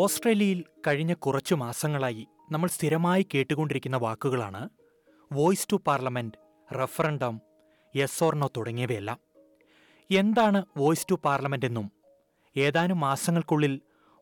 ഓസ്ട്രേലിയയിൽ കഴിഞ്ഞ കുറച്ചു മാസങ്ങളായി നമ്മൾ സ്ഥിരമായി കേട്ടുകൊണ്ടിരിക്കുന്ന വാക്കുകളാണ് voice to parliament referendum yes or no തുടങ്ങിയവയെല്ലാം. എന്താണ് വോയിസ് ടു പാർലമെന്റ് എന്നും ഏതാനും മാസങ്ങൾക്കുള്ളിൽ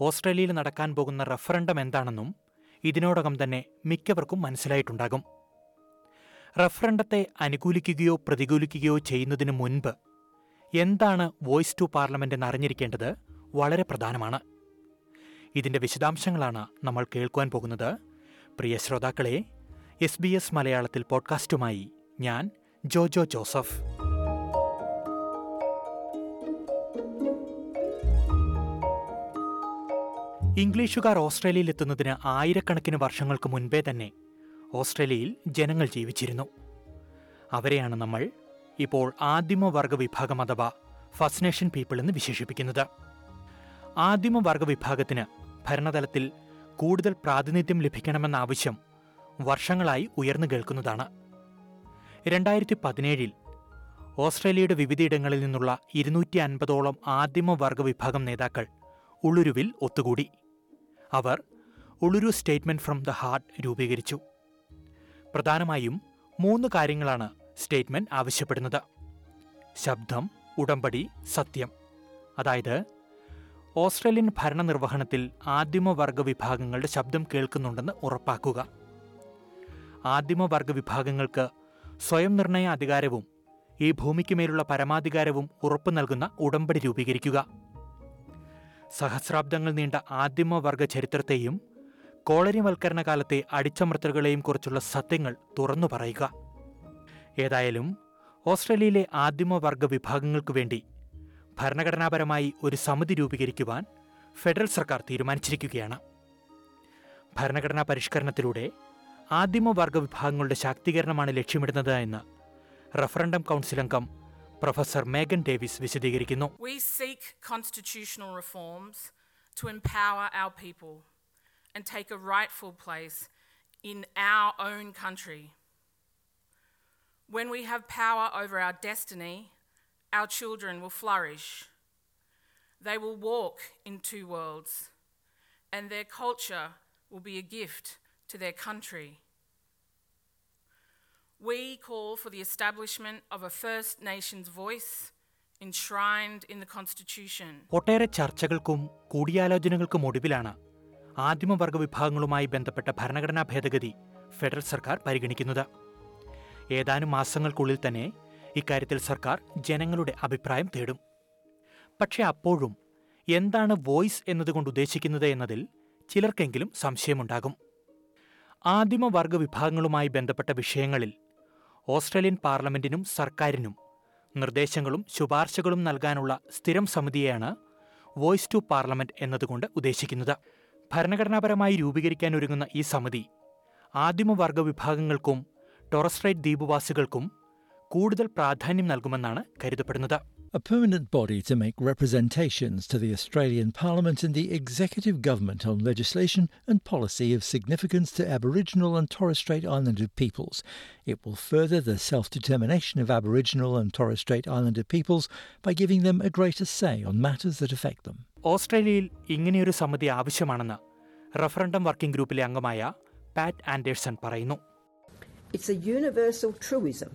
ഓസ്ട്രേലിയയിൽ നടക്കാൻ പോകുന്ന റഫറണ്ടം എന്താണെന്നും ഇതിനോടകം തന്നെ മിക്കവർക്കും മനസ്സിലായിട്ടുണ്ടാകും. റഫറണ്ടത്തെ അനുകൂലിക്കുകയോ പ്രതികൂലിക്കുകയോ ചെയ്യുന്നതിന് മുൻപ് എന്താണ് വോയിസ് ടു പാർലമെന്റ് എന്ന് അറിഞ്ഞിരിക്കേണ്ടത് വളരെ പ്രധാനമാണ്. ഇതിന്റെ വിശദാംശങ്ങളാണ് നമ്മൾ കേൾക്കുവാൻ പോകുന്നത്. പ്രിയ ശ്രോതാക്കളെ എസ് ബി എസ് മലയാളത്തിൽ പോഡ്കാസ്റ്റുമായി ഞാൻ ജോജോ ജോസഫ്. ഇംഗ്ലീഷുകാർ ഓസ്ട്രേലിയയിൽ എത്തുന്നതിന് ആയിരക്കണക്കിന് വർഷങ്ങൾക്ക് മുൻപേ തന്നെ ഓസ്ട്രേലിയയിൽ ജനങ്ങൾ ജീവിച്ചിരുന്നു. അവരെയാണ് നമ്മൾ ഇപ്പോൾ ആദിമവർഗ വിഭാഗം അഥവാ ഫസ്റ്റ് നേഷൻ പീപ്പിൾ എന്ന് വിശേഷിപ്പിക്കുന്നത്. ആദിമവർഗ വിഭാഗത്തിന് ഭരണതലത്തിൽ കൂടുതൽ പ്രാതിനിധ്യം ലഭിക്കണമെന്ന ആവശ്യം വർഷങ്ങളായി ഉയർന്നു കേൾക്കുന്നതാണ്. രണ്ടായിരത്തി പതിനേഴിൽ ഓസ്ട്രേലിയയുടെ വിവിധയിടങ്ങളിൽ നിന്നുള്ള ഇരുന്നൂറ്റി അൻപതോളം ആദിമവർഗ വിഭാഗം നേതാക്കൾ ഉളുരുവിൽ ഒത്തുകൂടി. അവർ Uluru statement from the heart രൂപീകരിച്ചു. പ്രധാനമായും മൂന്ന് കാര്യങ്ങളാണ് സ്റ്റേറ്റ്മെന്റ് ആവശ്യപ്പെടുന്നത്. ശബ്ദം ഉടമ്പടി സത്യം. അതായത് ഓസ്ട്രേലിയൻ ഭരണനിർവഹണത്തിൽ ആദിമവർഗ വിഭാഗങ്ങളുടെ ശബ്ദം കേൾക്കുന്നുണ്ടെന്ന് ഉറപ്പാക്കുക. ആദിമവർഗ വിഭാഗങ്ങൾക്ക് സ്വയം നിർണയ അധികാരവും ഈ ഭൂമിക്ക് മേലുള്ള പരമാധികാരവും ഉറപ്പു നൽകുന്ന ഉടമ്പടി രൂപീകരിക്കുക. സഹസ്രാബ്ദങ്ങൾ നീണ്ട ആദിമവർഗ ചരിത്രത്തെയും കോളനിവൽക്കരണ കാലത്തെ അടിച്ചമർത്തലുകളെയും കുറിച്ചുള്ള സത്യങ്ങൾ തുറന്നു പറയുക. ഏതായാലും ഓസ്ട്രേലിയയിലെ ആദിമവർഗ വിഭാഗങ്ങൾക്കു വേണ്ടി ഭരണഘടനാപരമായി ഒരു സമിതി രൂപീകരിക്കുവാൻ ഫെഡറൽ സർക്കാർ തീരുമാനിച്ചിരിക്കുകയാണ് ഭരണഘടനാ പരിഷ്കരണത്തിലൂടെ ആദിമവർഗ വിഭാഗങ്ങളുടെ ശാക്തീകരണമാണ് ലക്ഷ്യമിടുന്നത് എന്ന് റഫറണ്ടം കൗൺസിൽ അംഗം പ്രൊഫസർ മേഗൻ ഡേവിസ് വിശദീകരിക്കുന്നു We seek constitutional reforms to empower our people and take a rightful place in our own country. When we have power over our destiny, our children will flourish. They will walk in two worlds, and their culture will be a gift to their country. We call for the establishment of a First Nations voice enshrined in the Constitution. ഒട്ടേറെ ചർച്ചകൾക്കും കൂടിയാലോചനകൾക്കും ഒടുവിലാണ് ആദിമവർഗ വിഭാഗങ്ങളുമായി ബന്ധപ്പെട്ട ഭരണഘടനാ ഭേദഗതി federal സർക്കാർ പരിഗണിക്കുന്നത് ഏതാനും മാസങ്ങൾക്കുള്ളിൽ തന്നെ ഇക്കാര്യത്തിൽ സർക്കാർ ജനങ്ങളുടെ അഭിപ്രായം തേടും. പക്ഷേ അപ്പോഴും എന്താണ് വോയിസ് എന്നതുകൊണ്ട് ഉദ്ദേശിക്കുന്നത് എന്നതിൽ ചിലർക്കെങ്കിലും സംശയമുണ്ടാകും. ആദിമവർഗ വിഭാഗങ്ങളുമായി ബന്ധപ്പെട്ട വിഷയങ്ങളിൽ ഓസ്ട്രേലിയൻ പാർലമെന്റിനും സർക്കാരിനും നിർദ്ദേശങ്ങളും ശുപാർശകളും നൽകാനുള്ള സ്ഥിരം സമിതിയെയാണ് വോയിസ് ടു പാർലമെന്റ് എന്നതുകൊണ്ട് ഉദ്ദേശിക്കുന്നത്. ഭരണഘടനാപരമായി രൂപീകരിക്കാൻ ഒരുങ്ങുന്ന ഈ സമിതി ആദിമവർഗ വിഭാഗങ്ങൾക്കും ടൊറസ്ട്രൈറ്റ് ദ്വീപുവാസികൾക്കും കൂടുതൽ പ്രാധാന്യം നൽകുമെന്നാണ് കരുതപ്പെടുന്നത് A permanent body to make representations to the Australian Parliament and the executive government on legislation and policy of significance to Aboriginal and Torres Strait Islander peoples. It will further the self determination of Aboriginal and Torres Strait Islander peoples by giving them a greater say on matters that affect them. ഓസ്ട്രേലിയയിൽ ഇങ്ങനെയൊരു സമിതി ആവശ്യമാണെന്ന് referendum working ഗ്രൂപ്പിലെ അംഗമായ പാറ്റ് Anderson പറയുന്നു It's a universal truism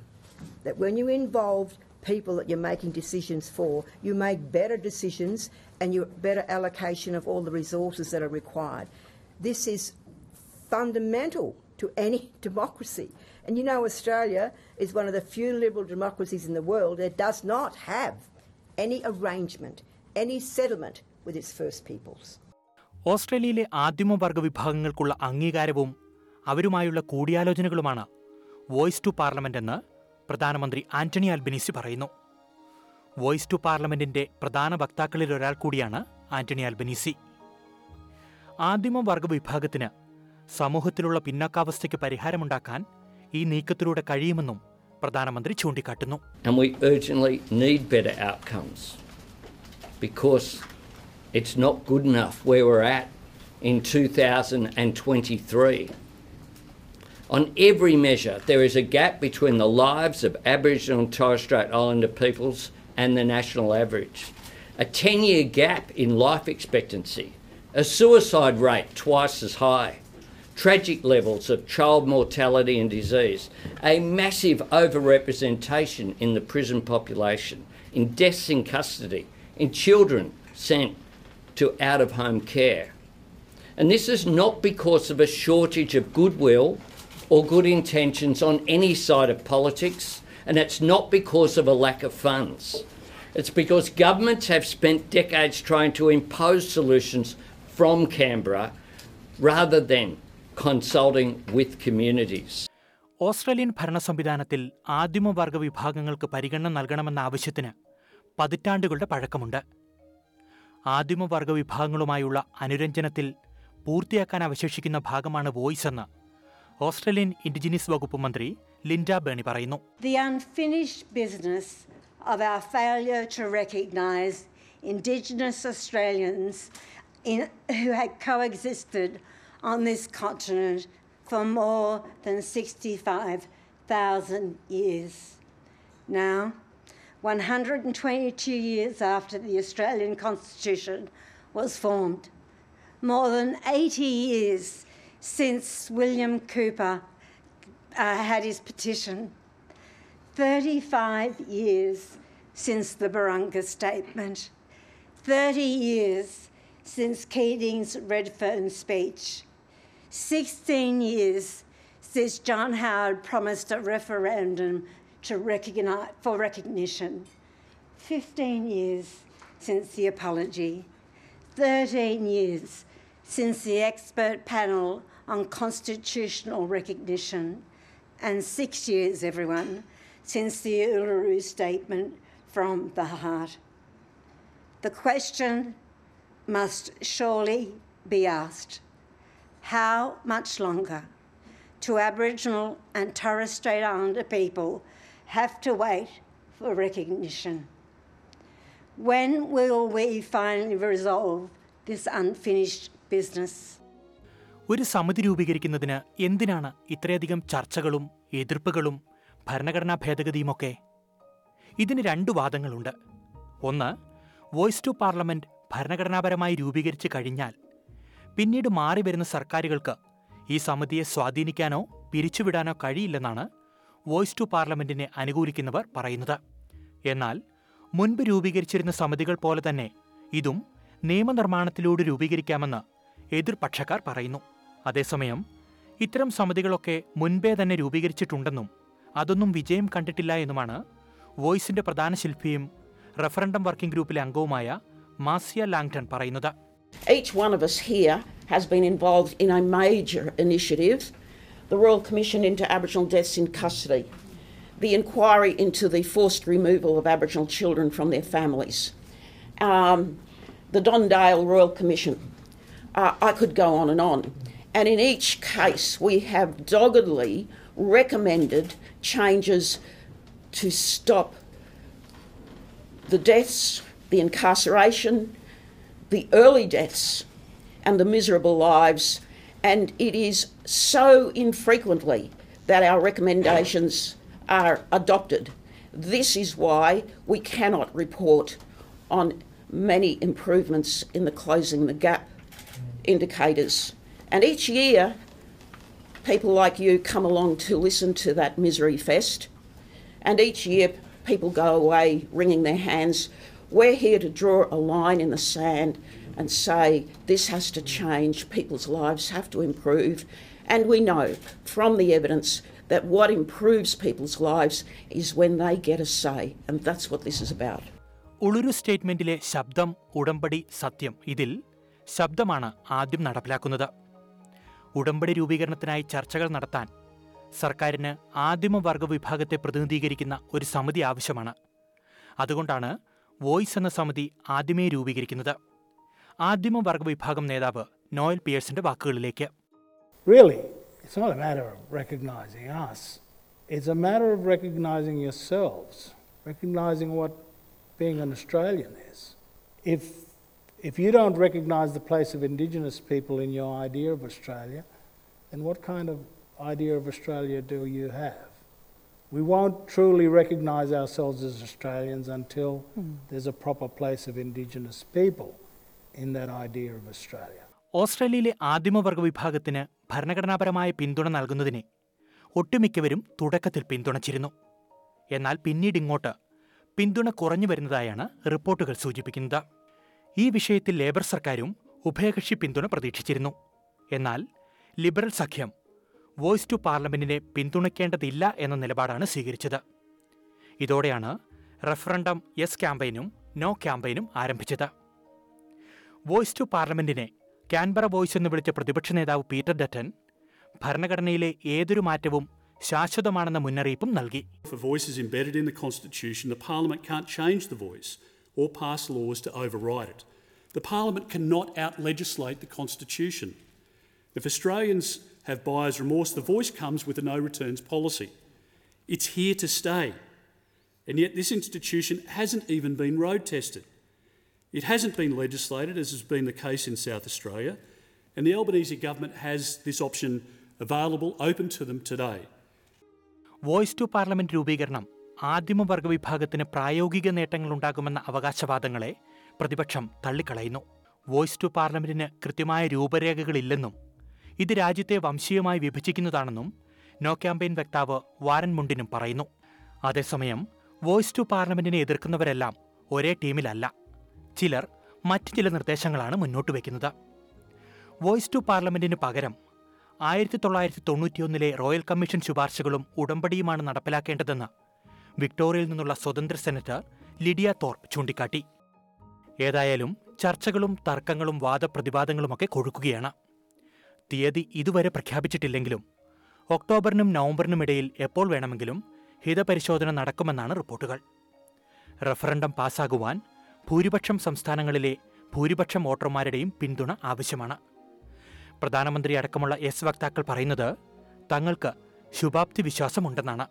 that when you involve people that you're making decisions for, you make better decisions and you better allocation of all the resources that are required. This is fundamental to any democracy. And you know, Australia is one of the few liberal democracies in the world that does not have any arrangement, any settlement with its First Peoples. ഓസ്ട്രേലിയയിലെ ആദിമവർഗ വിഭാഗങ്ങൾക്കുള്ള അംഗീകാരവും അവരുമായുള്ള കൂടിയാലോചനകളുമാണ് voice to parliament എന്ന് പ്രധാനമന്ത്രി Anthony Albanese പറയുന്നു voice to പാർലമെന്റിന്റെ പ്രധാന വക്താക്കളിൽ ഒരാൾ കൂടിയാണ് ആന്റണി അൽബനീസി ആദിമവർഗ വിഭാഗത്തിന് സമൂഹത്തിലുള്ള പിന്നാക്കാവസ്ഥയ്ക്ക് പരിഹാരമുണ്ടാക്കാൻ ഈ നീക്കത്തിലൂടെ കഴിയുമെന്നും പ്രധാനമന്ത്രി ചൂണ്ടിക്കാട്ടുന്നു because it's not good enough where we're at in 2023. On every measure, there is a gap between the lives of Aboriginal and Torres Strait Islander peoples and the national average. A 10 year gap in life expectancy, a suicide rate twice as high, tragic levels of child mortality and disease, a massive overrepresentation in the prison population, in deaths in custody, in children sent to out of home care. And this is not because of a shortage of goodwill or good intentions on any side of politics, and it's not because of a lack of funds. It's because governments have spent decades trying to impose solutions from Canberra rather than consulting with communities. Australian ഭരണ സംവിധാനത്തിൽ ആദിമവർഗ വിഭാഗങ്ങൾക്ക് പരിഗണന നൽകണമെന്ന ആവശ്യത്തിന് പതിറ്റാണ്ടുകളുടെ പഴക്കമുണ്ട് ആദിമവർഗ വിഭാഗങ്ങളുമായുള്ള അനുരഞ്ജനത്തിൽ പൂർത്തിയാക്കാൻ അവശേഷിക്കുന്ന ഭാഗമാണ് വോയിസ് എന്ന് ഓസ്ട്രേലിയൻ ഇൻഡിജിനസ് വകുപ്പ് മന്ത്രി ലിൻഡ ബേണി പറയുന്നു The unfinished business of our failure to recognise Indigenous Australians in, who had coexisted on this continent for more than 65,000 years. Now, 122 years after the Australian Constitution was formed, more than 80 years since William Cooper uh, had his petition, 35 years since the Barunga Statement, 30 years since Keating's Redfern speech, 16 years since John Howard promised a referendum to recognize, for recognition, 15 years since the apology, 13 years since the expert panel on constitutional recognition, and six years, everyone, since the Uluru Statement from the heart. The question must surely be asked how much longer do Aboriginal and Torres Strait Islander people have to wait for recognition? When will we finally resolve this unfinished business? ഒരു സമിതി രൂപീകരിക്കുന്നതിന് എന്തിനാണ് ഇത്രയധികം ചർച്ചകളും എതിർപ്പുകളും ഭരണഘടനാ ഭേദഗതിയുമൊക്കെ? ഇതിന് രണ്ടു വാദങ്ങളുണ്ട്. ഒന്ന് വോയിസ് ടു പാർലമെന്റ് ഭരണഘടനാപരമായി രൂപീകരിച്ചു കഴിഞ്ഞാൽ പിന്നീട് മാറി വരുന്ന സർക്കാരുകൾക്ക് ഈ സമിതിയെ സ്വാധീനിക്കാനോ പിരിച്ചുവിടാനോ കഴിയില്ലെന്നാണ് വോയിസ് ടു പാർലമെന്റിനെ അനുകൂലിക്കുന്നവർ പറയുന്നത്. എന്നാൽ മുൻപ് രൂപീകരിച്ചിരുന്ന സമിതികൾ പോലെ തന്നെ ഇതും നിയമനിർമ്മാണത്തിലൂടെ രൂപീകരിക്കാമെന്ന് എതിർപക്ഷക്കാർ പറയുന്നു. അതേസമയം ഇത്തരം സമിതികളൊക്കെ മുൻപേ തന്നെ രൂപീകരിച്ചിട്ടുണ്ടെന്നും അതൊന്നും വിജയം കണ്ടിട്ടില്ല എന്നുമാണ് വോയിസിന്റെ പ്രധാന ശില്പിയും റഫറൻഡം വർക്കിംഗ് ഗ്രൂപ്പിലെ അംഗവുമായ മാസിയ ലാങ്ടൺ പറയുന്നത് Each of us here has been involved in a major initiative the Royal Commission into Aboriginal Deaths in Custody, the inquiry into the forced removal of Aboriginal children from their families, um, the Don Dale Royal Commission. Uh, I could go on and on. And in each case, we have doggedly recommended changes to stop the deaths, the incarceration, the early deaths, and the miserable lives. And it is so infrequently that our recommendations are adopted. This is why we cannot report on many improvements in the closing the gap indicators. And each year, people like you come along to listen to that misery fest. And each year, people go away wringing their hands. We're here to draw a line in the sand and say this has to change, people's lives have to improve. And we know from the evidence that what improves people's lives is when they get a say. And that's what this is about. Uluru സ്റ്റേറ്റ്മെന്റിലെ ശബ്ദം ഉടമ്പടി സത്യം ഇതിൽ ശബ്ദമാണ് ആദ്യം നടപ്പിലാക്കുന്നത് ഉടമ്പടി രൂപീകരണത്തിനായി ചർച്ചകൾ നടത്താൻ സർക്കാരിന് ആദിമവർഗ വിഭാഗത്തെ പ്രതിനിധീകരിക്കുന്ന ഒരു സമിതി ആവശ്യമാണ്. അതുകൊണ്ടാണ് വോയിസ് എന്ന സമിതി ആദ്യമേ രൂപീകരിക്കുന്നത്. ആദിമ ആദിമവർഗ വിഭാഗം നേതാവ് നോയൽ പിയേഴ്സിന്റെ വാക്കുകളിലേക്ക്. If, if you don't recognise the place of Indigenous people in your idea of Australia, then what kind of idea of Australia do you have? We won't truly recognise ourselves as Australians until mm. there's a proper place of Indigenous people in that idea of Australia. ഓസ്ട്രേലിയയിലെ ആദിമവർഗ വിഭാഗത്തിന് ഭരണഘടനാപരമായ പിന്തുണ നൽകുന്നതിനെ ഒട്ടുമിക്കവരും തുടക്കത്തിൽ പിന്തുണച്ചിരുന്നു എന്നാൽ പിന്നീട് ഇങ്ങോട്ട് പിന്തുണ കുറഞ്ഞു വരുന്നതായാണ് റിപ്പോർട്ടുകൾ സൂചിപ്പിക്കുന്നത് ഈ വിഷയത്തിൽ ലേബർ സർക്കാരും ഉഭയകക്ഷി പിന്തുണ പ്രതീക്ഷിച്ചിരുന്നു. എന്നാൽ ലിബറൽ സഖ്യം വോയിസ് ടു പാർലമെന്റിനെ പിന്തുണയ്ക്കേണ്ടതില്ല എന്ന നിലപാടാണ് സ്വീകരിച്ചത്. ഇതോടെയാണ് റഫറണ്ടം യെസ് ക്യാമ്പയിനും നോ ക്യാമ്പയിനും ആരംഭിച്ചത്. വോയിസ് ടു പാർലമെന്റിനെ കാൻബറ വോയിസ് എന്ന് വിളിച്ച പ്രതിപക്ഷ നേതാവ് പീറ്റർ ഡറ്റൻ ഭരണഘടനയിലെ ഏതൊരു മാറ്റവും ശാശ്വതമാണെന്ന മുന്നറിയിപ്പും നൽകി. If a voice is embedded in the Constitution, the Parliament can't change the voice or pass laws to override it. The Parliament cannot out legislate the Constitution. If Australians have buyer's remorse, the voice comes with a no returns policy. It's here to stay. And yet, this institution hasn't even been road tested. It hasn't been legislated, as has been the case in South Australia, and the Albanese government has this option available, open to them today. Voice to parliament രൂപീകരണം ആദിമവർഗ വിഭാഗത്തിന് പ്രായോഗിക നേട്ടങ്ങൾ ഉണ്ടാകുമെന്ന അവകാശവാദങ്ങളെ പ്രതിപക്ഷം തള്ളിക്കളയുന്നു. Voice to പാർലമെന്റിന് കൃത്യമായ രൂപരേഖകളില്ലെന്നും ഇത് രാജ്യത്തെ വംശീയമായി വിഭജിക്കുന്നതാണെന്നും നോ ക്യാമ്പയിൻ വക്താവ് വാരൻ മുണ്ടിനും പറയുന്നു. അതേസമയം വോയിസ് ടു പാർലമെന്റിനെ എതിർക്കുന്നവരെല്ലാം ഒരേ ടീമിലല്ല. ചിലർ മറ്റ് ചില നിർദ്ദേശങ്ങളാണ് മുന്നോട്ട് വയ്ക്കുന്നത്. വോയിസ് ടു പാർലമെന്റിന് പകരം ആയിരത്തി തൊള്ളായിരത്തി തൊണ്ണൂറ്റിയൊന്നിലെ റോയൽ കമ്മീഷൻ ശുപാർശകളും ഉടമ്പടിയുമാണ് നടപ്പിലാക്കേണ്ടതെന്ന് വിക്ടോറിയയിൽ നിന്നുള്ള സ്വതന്ത്ര സെനറ്റർ ലിഡിയ തോർപ്പ് ചൂണ്ടിക്കാട്ടി. ഏതായാലും ചർച്ചകളും തർക്കങ്ങളും വാദപ്രതിവാദങ്ങളുമൊക്കെ കൊഴുക്കുകയാണ്. തീയതി ഇതുവരെ പ്രഖ്യാപിച്ചിട്ടില്ലെങ്കിലും ഒക്ടോബറിനും നവംബറിനും ഇടയിൽ എപ്പോൾ വേണമെങ്കിലും ഹിതപരിശോധന നടക്കുമെന്നാണ് റിപ്പോർട്ടുകൾ. റഫറണ്ടം പാസ്സാകുവാൻ ഭൂരിപക്ഷം സംസ്ഥാനങ്ങളിലെ ഭൂരിപക്ഷം വോട്ടർമാരുടെയും പിന്തുണ ആവശ്യമാണ്. പ്രധാനമന്ത്രി അടക്കമുള്ള എസ് വക്താക്കൾ പറയുന്നത് തങ്ങൾക്ക് ശുഭാപ്തി വിശ്വാസമുണ്ടെന്നാണ്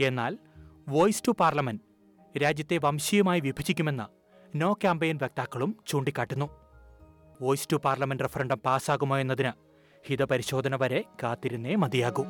എന്നാൽ വോയിസ് ടു പാർലമെന്റ് രാജ്യത്തെ വംശീയമായി വിഭജിക്കുമെന്ന് നോ ക്യാമ്പയിൻ വക്താക്കളും ചൂണ്ടിക്കാട്ടുന്നു. വോയിസ് ടു പാർലമെന്റ് റഫറണ്ടം പാസ്സാകുമോ എന്നതിന് ഹിതപരിശോധന വരെ കാത്തിരുന്നേ മതിയാകൂ.